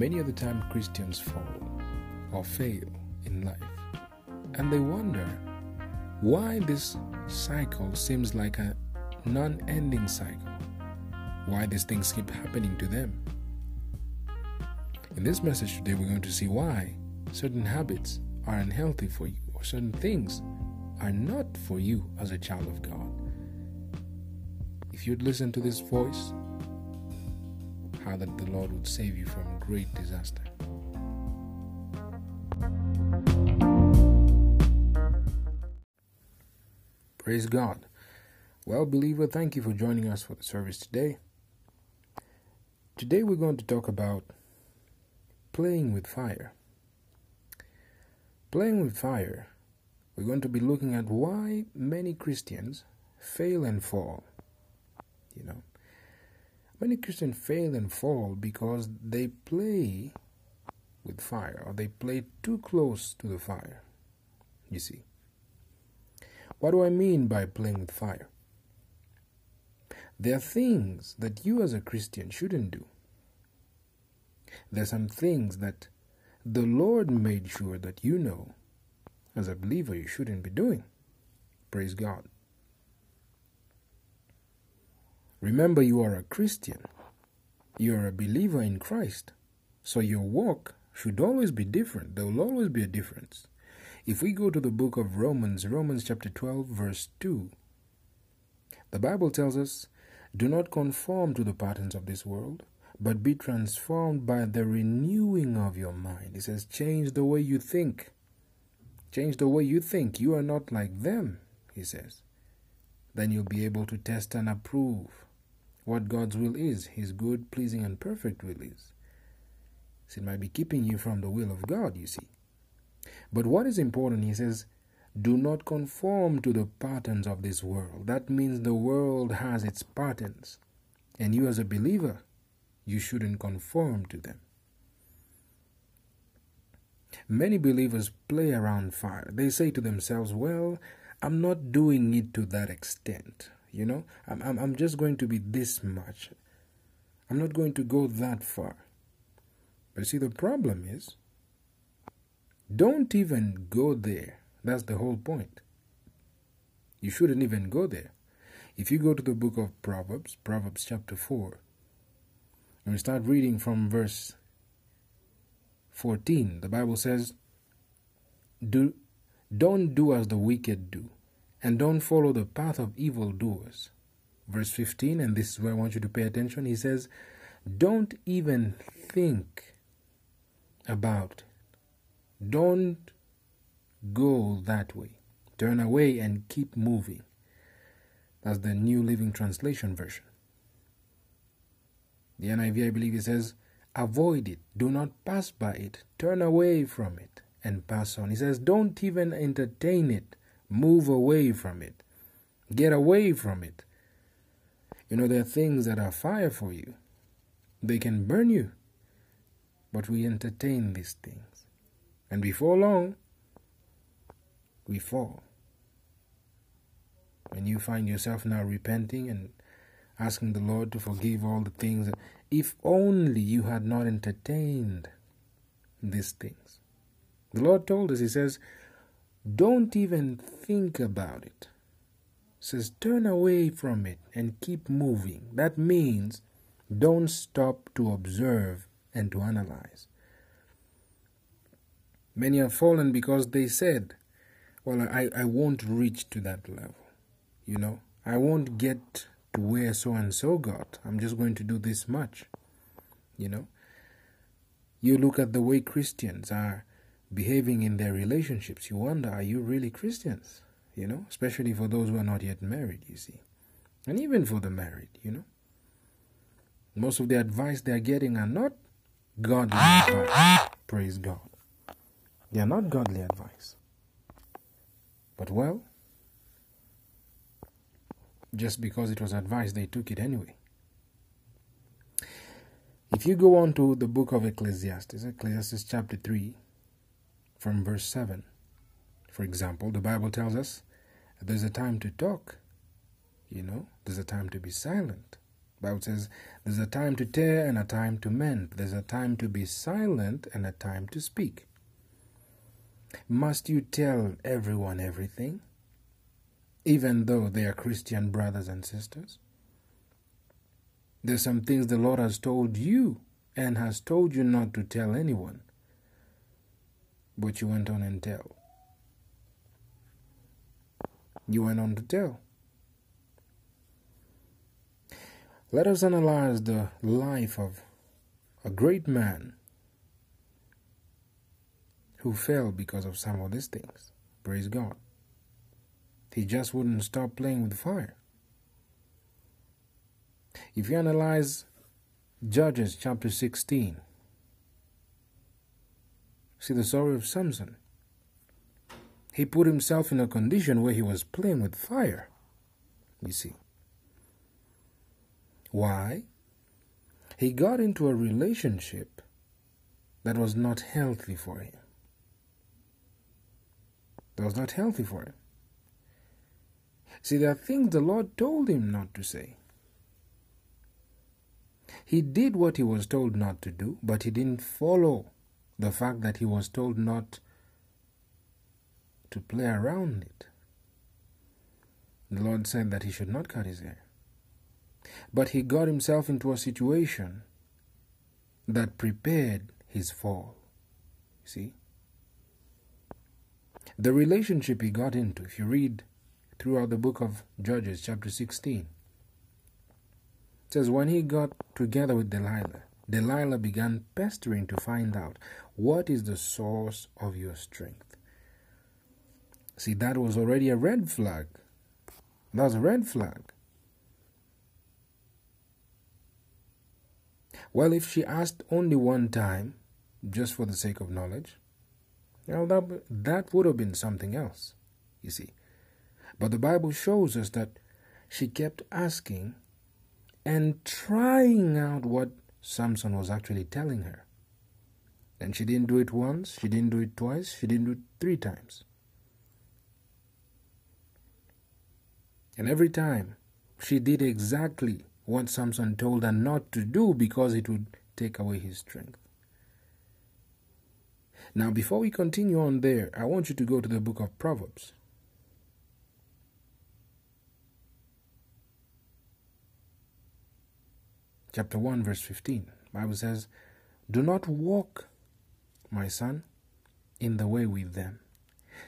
Many of the time, Christians fall or fail in life, and they wonder why this cycle seems like a non ending cycle, why these things keep happening to them. In this message today, we're going to see why certain habits are unhealthy for you, or certain things are not for you as a child of God. If you'd listen to this voice, how that the Lord would save you from great disaster. Praise God. Well, believer, thank you for joining us for the service today. Today we're going to talk about playing with fire. Playing with fire, we're going to be looking at why many Christians fail and fall. You know, many Christians fail and fall because they play with fire or they play too close to the fire. You see. What do I mean by playing with fire? There are things that you as a Christian shouldn't do. There are some things that the Lord made sure that you know as a believer you shouldn't be doing. Praise God. Remember, you are a Christian. You are a believer in Christ. So your walk should always be different. There will always be a difference. If we go to the book of Romans, Romans chapter 12, verse 2, the Bible tells us, Do not conform to the patterns of this world, but be transformed by the renewing of your mind. It says, Change the way you think. Change the way you think. You are not like them, he says. Then you'll be able to test and approve what God's will is, His good, pleasing, and perfect will is. So it might be keeping you from the will of God, you see. But what is important, he says, do not conform to the patterns of this world. That means the world has its patterns. And you, as a believer, you shouldn't conform to them. Many believers play around fire. They say to themselves, Well, I'm not doing it to that extent. You know, I'm, I'm, I'm just going to be this much. I'm not going to go that far. But see, the problem is, don't even go there. That's the whole point. You shouldn't even go there. If you go to the book of Proverbs, Proverbs chapter 4, and we start reading from verse 14, the Bible says, do, Don't do as the wicked do, and don't follow the path of evildoers. Verse 15, and this is where I want you to pay attention. He says, Don't even think about it. Don't go that way. Turn away and keep moving. That's the New Living Translation version. The NIV, I believe, it says, Avoid it. Do not pass by it. Turn away from it and pass on. He says, Don't even entertain it. Move away from it. Get away from it. You know, there are things that are fire for you, they can burn you. But we entertain these things. And before long, we fall. And you find yourself now repenting and asking the Lord to forgive all the things, if only you had not entertained these things. The Lord told us, He says, don't even think about it. He says, turn away from it and keep moving. That means don't stop to observe and to analyze. Many have fallen because they said, Well, I, I won't reach to that level. You know, I won't get to where so and so got. I'm just going to do this much. You know, you look at the way Christians are behaving in their relationships, you wonder, are you really Christians? You know, especially for those who are not yet married, you see. And even for the married, you know. Most of the advice they're getting are not godly advice. Praise God. They are not godly advice. But well, just because it was advice, they took it anyway. If you go on to the book of Ecclesiastes, Ecclesiastes chapter 3, from verse 7, for example, the Bible tells us there's a time to talk, you know, there's a time to be silent, Bible says there's a time to tear and a time to mend. There's a time to be silent and a time to speak. Must you tell everyone everything, even though they are Christian brothers and sisters? There's some things the Lord has told you and has told you not to tell anyone, but you went on and tell. You went on to tell. Let us analyze the life of a great man who fell because of some of these things. Praise God. He just wouldn't stop playing with fire. If you analyze Judges chapter 16, see the story of Samson. He put himself in a condition where he was playing with fire. You see. Why? He got into a relationship that was not healthy for him. That was not healthy for him. See, there are things the Lord told him not to say. He did what he was told not to do, but he didn't follow the fact that he was told not to play around it. The Lord said that he should not cut his hair. But he got himself into a situation that prepared his fall. See? The relationship he got into, if you read throughout the book of Judges, chapter 16, it says, When he got together with Delilah, Delilah began pestering to find out what is the source of your strength. See, that was already a red flag. That was a red flag. Well, if she asked only one time, just for the sake of knowledge, well, that, that would have been something else, you see. But the Bible shows us that she kept asking and trying out what Samson was actually telling her. And she didn't do it once, she didn't do it twice, she didn't do it three times. And every time she did exactly what Samson told her not to do because it would take away his strength. Now, before we continue on there, I want you to go to the book of Proverbs. Chapter 1, verse 15. Bible says, Do not walk, my son, in the way with them.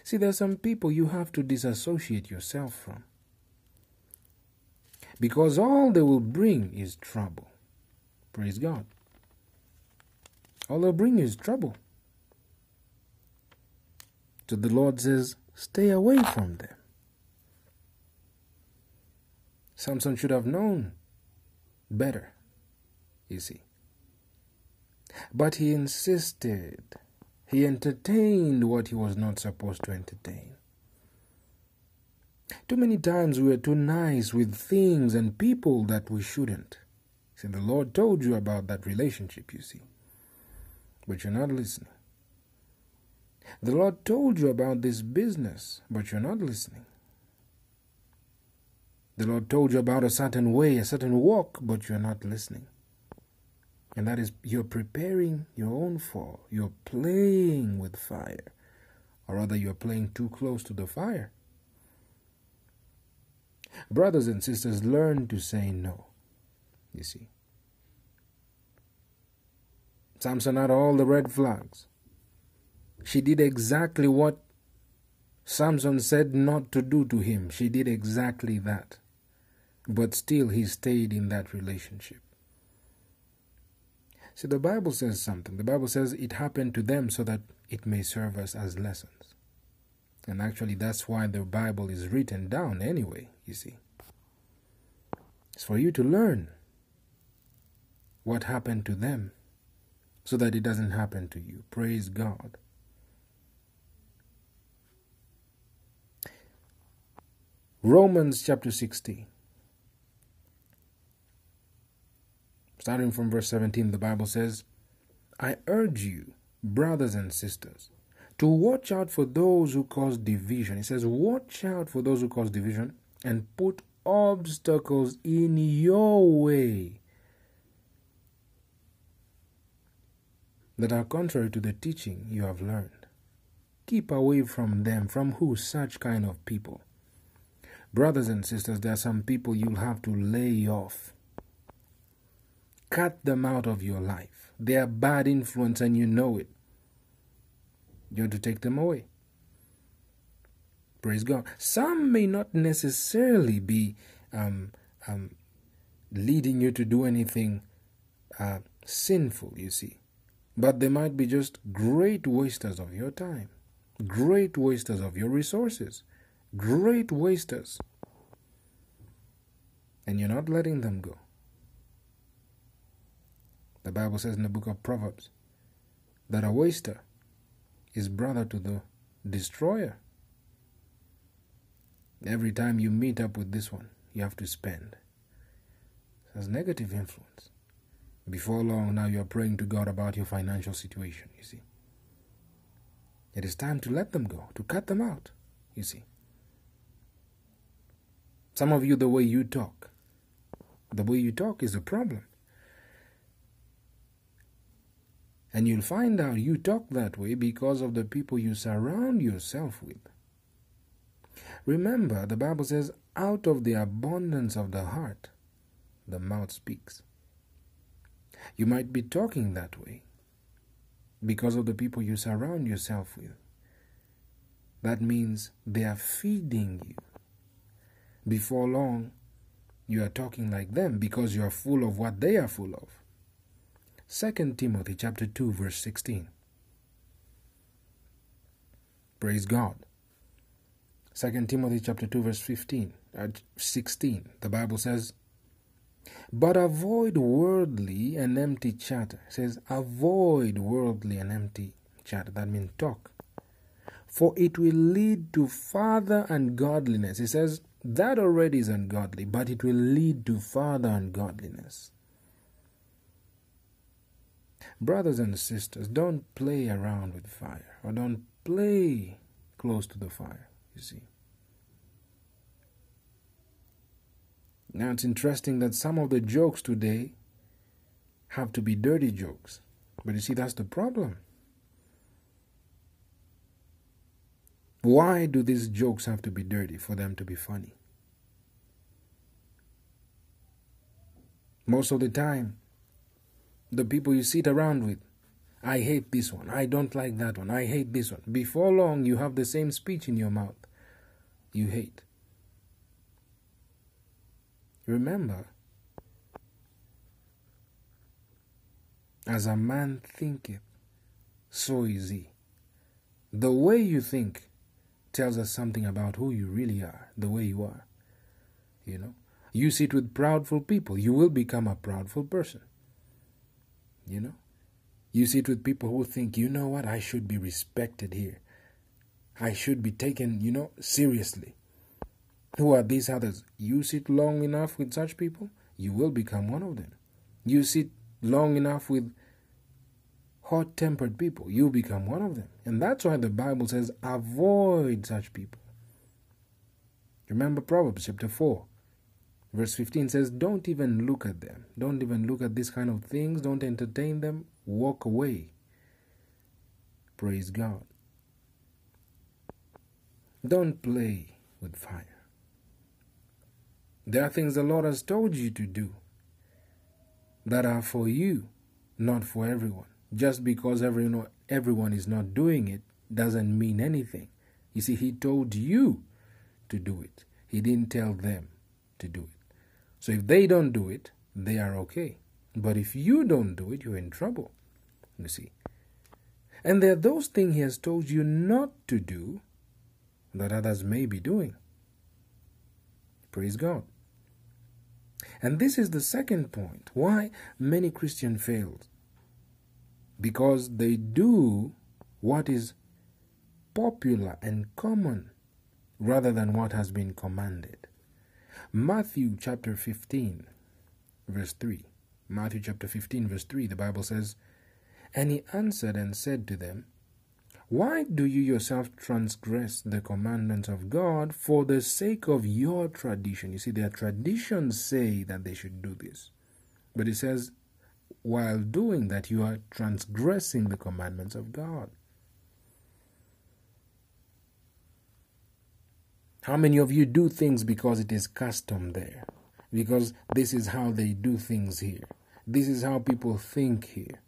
See, there are some people you have to disassociate yourself from because all they will bring is trouble. Praise God. All they'll bring is trouble. So the Lord says, stay away from them. Samson should have known better, you see. But he insisted. He entertained what he was not supposed to entertain. Too many times we are too nice with things and people that we shouldn't. See, the Lord told you about that relationship, you see, but you're not listening. The Lord told you about this business, but you're not listening. The Lord told you about a certain way, a certain walk, but you're not listening. And that is, you're preparing your own fall. You're playing with fire. Or rather, you're playing too close to the fire. Brothers and sisters, learn to say no. You see. Samson had all the red flags. She did exactly what Samson said not to do to him. She did exactly that. But still, he stayed in that relationship. See, the Bible says something. The Bible says it happened to them so that it may serve us as lessons. And actually, that's why the Bible is written down anyway, you see. It's for you to learn what happened to them so that it doesn't happen to you. Praise God. Romans chapter 16. Starting from verse 17, the Bible says, I urge you, brothers and sisters, to watch out for those who cause division. It says, Watch out for those who cause division and put obstacles in your way that are contrary to the teaching you have learned. Keep away from them. From who? Such kind of people. Brothers and sisters, there are some people you'll have to lay off. Cut them out of your life. They are bad influence and you know it. You have to take them away. Praise God. Some may not necessarily be um, um, leading you to do anything uh, sinful, you see. But they might be just great wasters of your time, great wasters of your resources, great wasters. And you're not letting them go. The Bible says in the book of Proverbs that a waster is brother to the destroyer. Every time you meet up with this one, you have to spend. It has negative influence. Before long, now you're praying to God about your financial situation, you see. It is time to let them go, to cut them out, you see. Some of you, the way you talk, the way you talk is a problem. And you'll find out you talk that way because of the people you surround yourself with. Remember, the Bible says, out of the abundance of the heart, the mouth speaks. You might be talking that way because of the people you surround yourself with. That means they are feeding you. Before long, you are talking like them because you are full of what they are full of. 2 Timothy chapter 2 verse 16. Praise God. 2 Timothy chapter 2 verse 15 uh, 16 the Bible says but avoid worldly and empty chatter. It says avoid worldly and empty chatter. That means talk. For it will lead to further ungodliness. It says that already is ungodly but it will lead to further ungodliness brothers and sisters don't play around with fire or don't play close to the fire you see. Now it's interesting that some of the jokes today have to be dirty jokes. But you see, that's the problem. Why do these jokes have to be dirty for them to be funny? Most of the time, the people you sit around with I hate this one. I don't like that one. I hate this one. Before long, you have the same speech in your mouth. You hate. Remember, as a man thinketh, so is he. The way you think tells us something about who you really are, the way you are. You know, you sit with proudful people, you will become a proudful person. You know, you sit with people who think, you know what, I should be respected here. I should be taken, you know, seriously. Who are these others? You sit long enough with such people, you will become one of them. You sit long enough with hot tempered people, you become one of them. And that's why the Bible says, avoid such people. Remember Proverbs chapter 4, verse 15 says, Don't even look at them. Don't even look at these kind of things. Don't entertain them walk away. Praise God. Don't play with fire. There are things the Lord has told you to do that are for you, not for everyone. Just because everyone, everyone is not doing it doesn't mean anything. You see, He told you to do it, He didn't tell them to do it. So if they don't do it, they are okay. But if you don't do it, you're in trouble. You see. And there are those things He has told you not to do that others may be doing. Praise God. And this is the second point why many Christians fail. Because they do what is popular and common rather than what has been commanded. Matthew chapter 15, verse 3. Matthew chapter 15, verse 3, the Bible says, And he answered and said to them, Why do you yourself transgress the commandments of God for the sake of your tradition? You see, their traditions say that they should do this. But it says, while doing that, you are transgressing the commandments of God. How many of you do things because it is custom there? Because this is how they do things here. This is how people think here.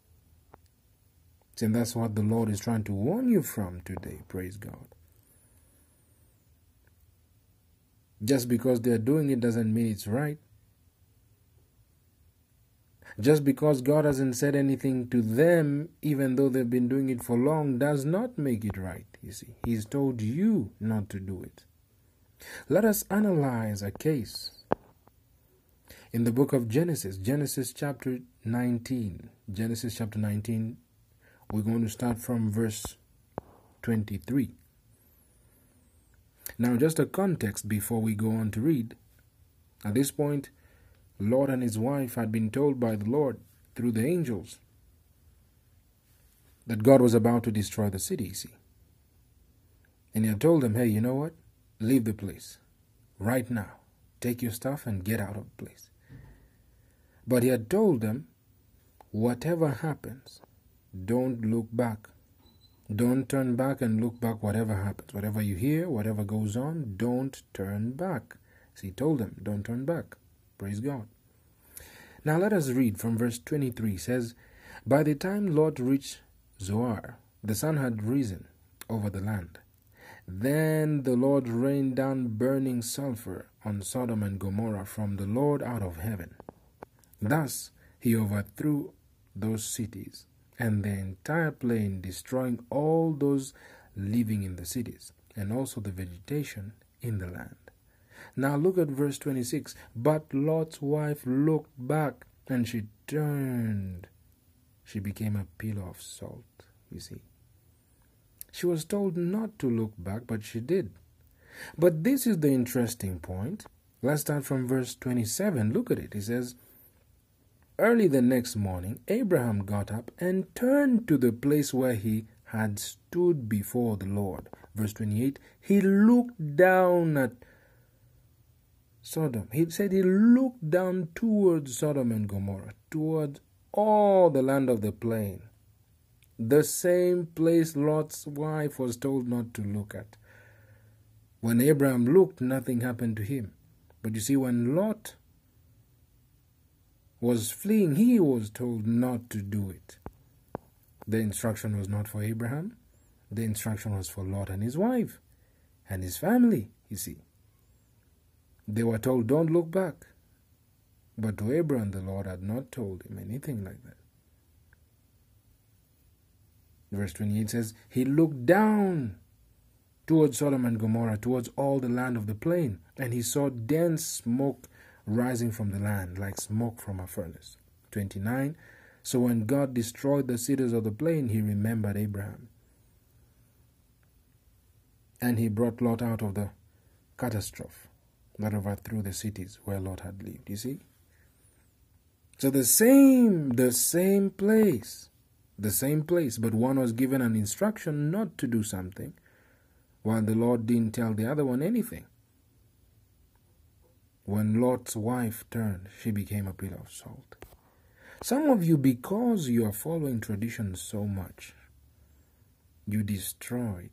And that's what the Lord is trying to warn you from today. Praise God. Just because they're doing it doesn't mean it's right. Just because God hasn't said anything to them, even though they've been doing it for long, does not make it right. You see, He's told you not to do it. Let us analyze a case in the book of Genesis, Genesis chapter 19. Genesis chapter 19, we're going to start from verse 23. Now, just a context before we go on to read. At this point, Lot and his wife had been told by the Lord through the angels that God was about to destroy the city, see. And he had told them, hey, you know what? Leave the place right now. Take your stuff and get out of the place. But he had told them, whatever happens, don't look back. Don't turn back and look back, whatever happens. Whatever you hear, whatever goes on, don't turn back. So he told them, don't turn back. Praise God. Now let us read from verse 23. It says, By the time Lot reached Zoar, the sun had risen over the land. Then the Lord rained down burning sulfur on Sodom and Gomorrah from the Lord out of heaven. Thus he overthrew those cities and the entire plain, destroying all those living in the cities and also the vegetation in the land. Now look at verse 26. But Lot's wife looked back and she turned. She became a pillar of salt, you see. She was told not to look back, but she did. But this is the interesting point. Let's start from verse 27. Look at it. He says, Early the next morning, Abraham got up and turned to the place where he had stood before the Lord. Verse 28 He looked down at Sodom. He said he looked down towards Sodom and Gomorrah, towards all the land of the plain. The same place Lot's wife was told not to look at. When Abraham looked, nothing happened to him. But you see, when Lot was fleeing, he was told not to do it. The instruction was not for Abraham, the instruction was for Lot and his wife and his family, you see. They were told, Don't look back. But to Abraham, the Lord had not told him anything like that. Verse 28 says, He looked down towards Sodom and Gomorrah, towards all the land of the plain, and he saw dense smoke rising from the land like smoke from a furnace. 29. So when God destroyed the cities of the plain, he remembered Abraham. And he brought Lot out of the catastrophe that overthrew the cities where Lot had lived. You see? So the same, the same place, the same place, but one was given an instruction not to do something, while the Lord didn't tell the other one anything. When Lot's wife turned, she became a pillar of salt. Some of you, because you are following tradition so much, you destroyed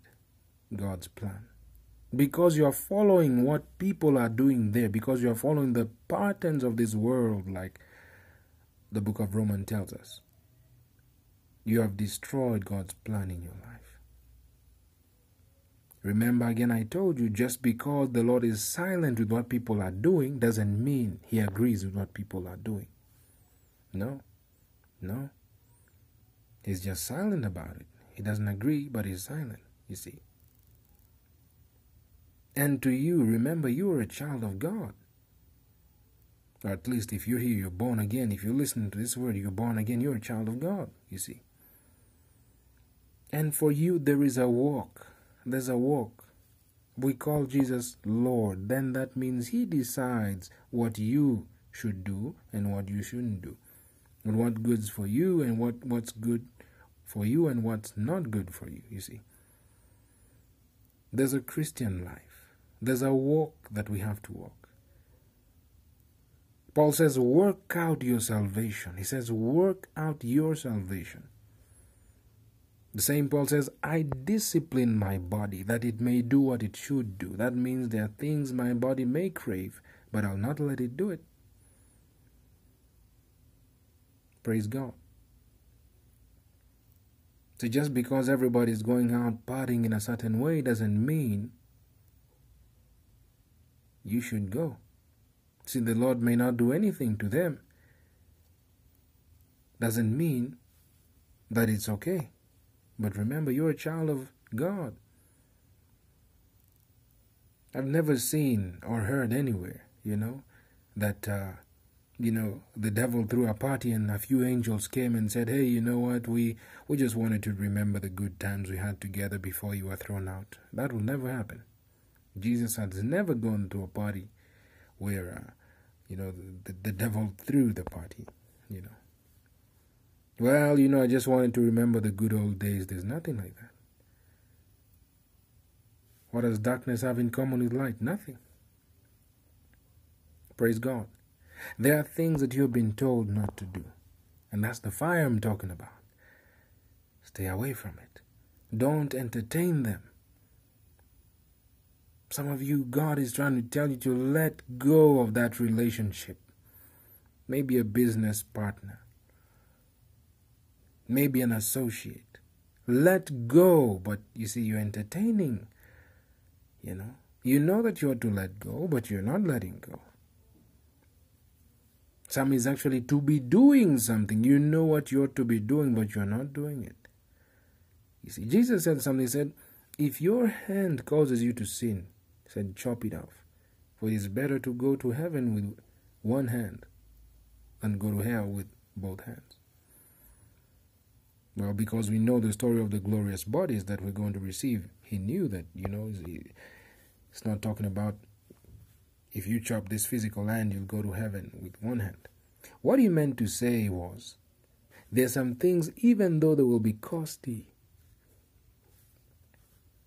God's plan. Because you are following what people are doing there, because you are following the patterns of this world, like the book of Romans tells us, you have destroyed God's plan in your life. Remember again, I told you just because the Lord is silent with what people are doing doesn't mean He agrees with what people are doing. No, no. He's just silent about it. He doesn't agree, but He's silent, you see. And to you, remember, you are a child of God. Or at least if you're here, you're born again. If you listen to this word, you're born again, you're a child of God, you see. And for you, there is a walk there's a walk. We call Jesus Lord, then that means He decides what you should do and what you shouldn't do, and what good's for you and what, what's good for you and what's not good for you, you see. There's a Christian life. There's a walk that we have to walk. Paul says, work out your salvation. He says, work out your salvation. The same Paul says, I discipline my body that it may do what it should do. That means there are things my body may crave, but I'll not let it do it. Praise God. So just because everybody's going out partying in a certain way doesn't mean you should go. See, the Lord may not do anything to them. Doesn't mean that it's okay. But remember, you're a child of God. I've never seen or heard anywhere, you know, that, uh, you know, the devil threw a party and a few angels came and said, hey, you know what, we, we just wanted to remember the good times we had together before you were thrown out. That will never happen. Jesus has never gone to a party where, uh, you know, the, the devil threw the party, you know. Well, you know, I just wanted to remember the good old days. There's nothing like that. What does darkness have in common with light? Nothing. Praise God. There are things that you've been told not to do. And that's the fire I'm talking about. Stay away from it. Don't entertain them. Some of you, God is trying to tell you to let go of that relationship. Maybe a business partner maybe an associate. Let go, but you see, you're entertaining. You know, you know that you ought to let go, but you're not letting go. Some is actually to be doing something. You know what you ought to be doing, but you're not doing it. You see, Jesus said something. He said, If your hand causes you to sin, he said, chop it off. For it is better to go to heaven with one hand than go to hell with both hands. Well, because we know the story of the glorious bodies that we're going to receive, he knew that, you know, it's not talking about if you chop this physical hand, you'll go to heaven with one hand. What he meant to say was, there's some things, even though they will be costly,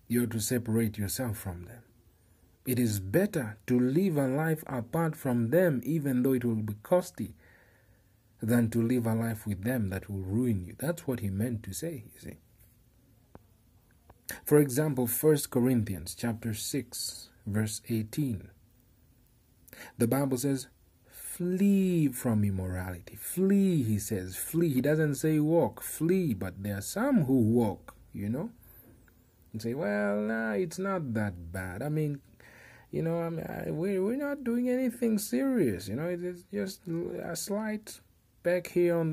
you're to separate yourself from them. It is better to live a life apart from them, even though it will be costly, than to live a life with them that will ruin you. That's what he meant to say, you see. For example, 1 Corinthians chapter 6, verse 18. The Bible says, flee from immorality. Flee, he says. Flee. He doesn't say walk, flee, but there are some who walk, you know. And say, well, nah, it's not that bad. I mean, you know, I mean, I, we, we're not doing anything serious, you know, it's just a slight back here on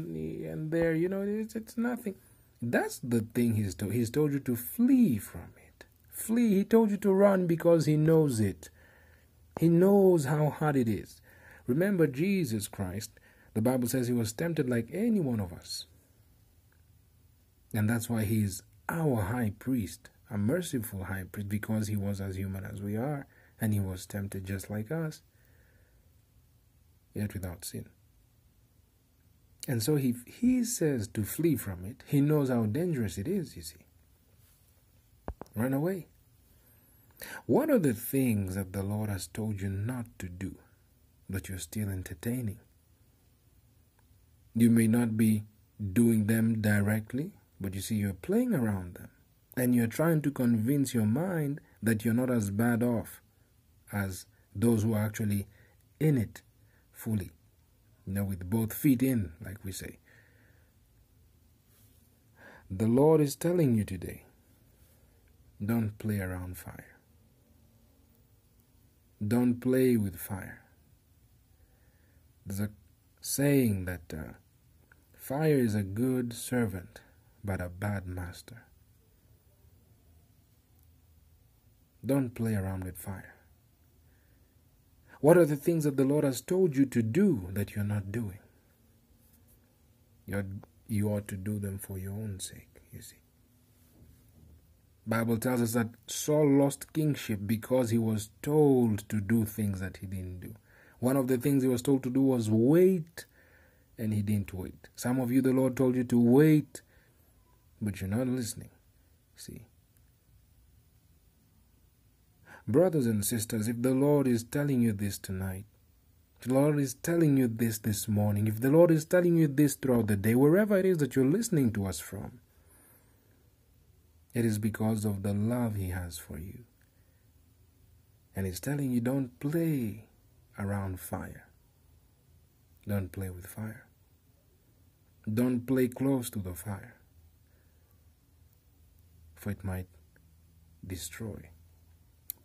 and there. You know, it's, it's nothing. That's the thing he's told. He's told you to flee from it. Flee. He told you to run because he knows it. He knows how hard it is. Remember Jesus Christ. The Bible says he was tempted like any one of us. And that's why he is our high priest, a merciful high priest, because he was as human as we are, and he was tempted just like us, yet without sin. And so if he says to flee from it, he knows how dangerous it is, you see. Run away. What are the things that the Lord has told you not to do, but you're still entertaining? You may not be doing them directly, but you see, you're playing around them. And you're trying to convince your mind that you're not as bad off as those who are actually in it fully you know, with both feet in, like we say. The Lord is telling you today don't play around fire. Don't play with fire. There's a saying that uh, fire is a good servant, but a bad master. Don't play around with fire. What are the things that the Lord has told you to do that you're not doing? You're, you ought to do them for your own sake, you see. Bible tells us that Saul lost kingship because he was told to do things that he didn't do. One of the things he was told to do was wait, and he didn't wait. Some of you, the Lord told you to wait, but you're not listening. See? Brothers and sisters, if the Lord is telling you this tonight, the Lord is telling you this this morning, if the Lord is telling you this throughout the day, wherever it is that you're listening to us from, it is because of the love He has for you. And He's telling you don't play around fire. Don't play with fire. Don't play close to the fire, for it might destroy.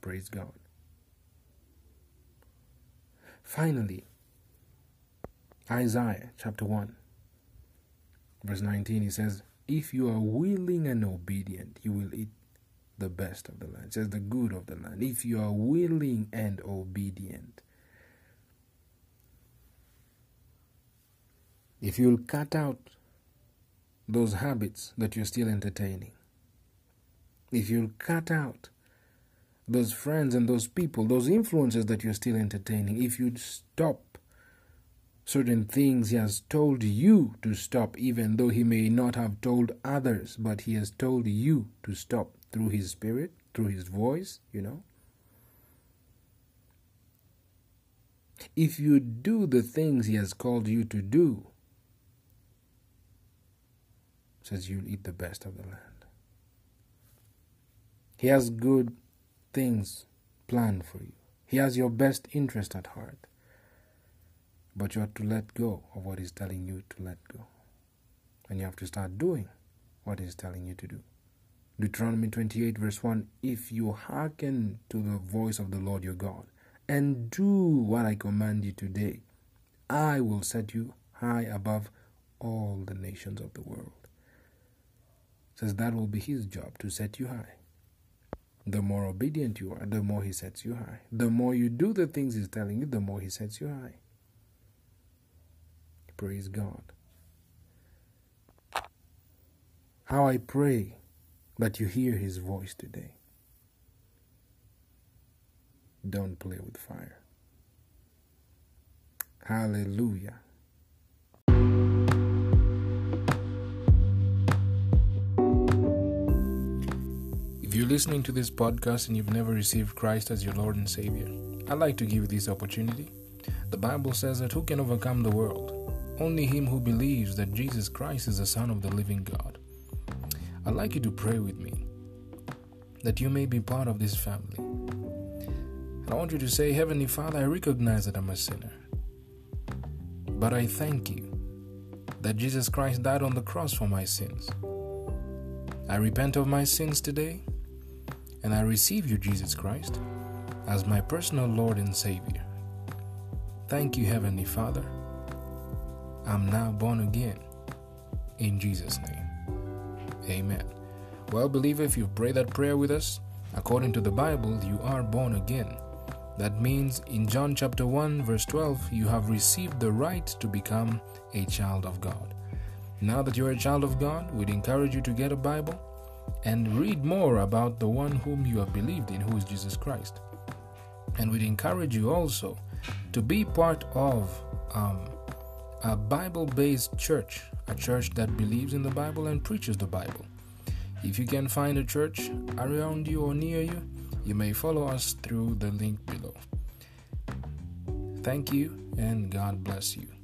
Praise God. Finally, Isaiah chapter 1, verse 19, he says, If you are willing and obedient, you will eat the best of the land. It says the good of the land. If you are willing and obedient. If you'll cut out those habits that you're still entertaining, if you'll cut out those friends and those people, those influences that you're still entertaining, if you'd stop certain things He has told you to stop, even though He may not have told others, but He has told you to stop through His Spirit, through His voice, you know. If you do the things He has called you to do, says you'll eat the best of the land. He has good things planned for you. He has your best interest at heart. But you have to let go of what He's telling you to let go. And you have to start doing what He's telling you to do. Deuteronomy 28, verse 1 If you hearken to the voice of the Lord your God and do what I command you today, I will set you high above all the nations of the world. Says that will be His job to set you high. The more obedient you are, the more He sets you high. The more you do the things He's telling you, the more He sets you high. Praise God. How I pray that you hear His voice today. Don't play with fire. Hallelujah. You're listening to this podcast and you've never received Christ as your Lord and Savior, I'd like to give you this opportunity. The Bible says that who can overcome the world? Only him who believes that Jesus Christ is the Son of the living God. I'd like you to pray with me that you may be part of this family. And I want you to say, Heavenly Father, I recognize that I'm a sinner. But I thank you that Jesus Christ died on the cross for my sins. I repent of my sins today and I receive you, Jesus Christ, as my personal Lord and Savior. Thank you, Heavenly Father. I'm now born again. In Jesus' name. Amen. Well, believer, if you pray that prayer with us, according to the Bible, you are born again. That means in John chapter 1, verse 12, you have received the right to become a child of God. Now that you're a child of God, we'd encourage you to get a Bible and read more about the one whom you have believed in, who is Jesus Christ. And we'd encourage you also to be part of um, a Bible based church, a church that believes in the Bible and preaches the Bible. If you can find a church around you or near you, you may follow us through the link below. Thank you and God bless you.